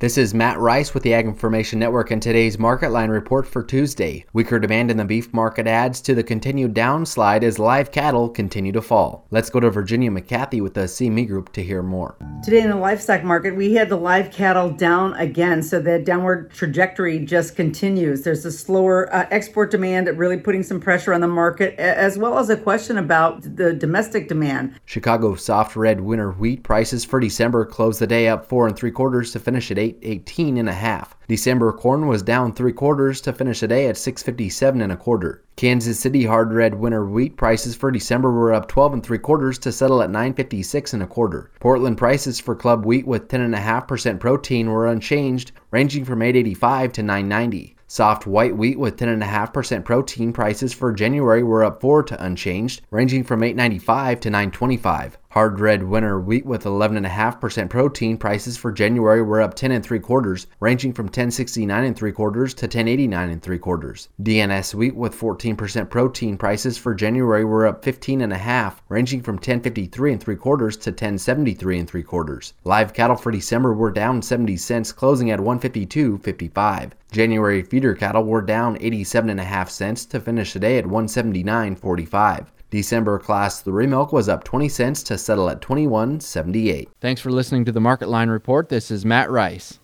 This is Matt Rice with the Ag Information Network and today's market line report for Tuesday. Weaker demand in the beef market adds to the continued downslide as live cattle continue to fall. Let's go to Virginia McCarthy with the CME Group to hear more. Today in the livestock market, we had the live cattle down again, so that downward trajectory just continues. There's a slower uh, export demand really putting some pressure on the market, as well as a question about the domestic demand. Chicago soft red winter wheat prices for December closed the day up four and three quarters to finish at eight 818 and a half. December corn was down three quarters to finish the day at 657 and a quarter. Kansas City hard red winter wheat prices for December were up 12 and three quarters to settle at 956 and a quarter. Portland prices for club wheat with 10.5% protein were unchanged, ranging from 885 to 990. Soft white wheat with 10.5% protein prices for January were up 4 to unchanged, ranging from 895 to 925. Hard red winter wheat with 11.5% protein prices for January were up 10 and 3 quarters, ranging from 1069 and 3 quarters to 1089 and 3 quarters. DNS wheat with 14% protein prices for January were up 15 and a half, ranging from 1053 and 3 quarters to 1073 and 3 quarters. Live cattle for December were down 70 cents, closing at 152.55. January feeder cattle were down 87 and a half cents to finish the day at 179.45. December class 3 milk was up 20 cents to settle at 21.78. Thanks for listening to the Market Line Report. This is Matt Rice.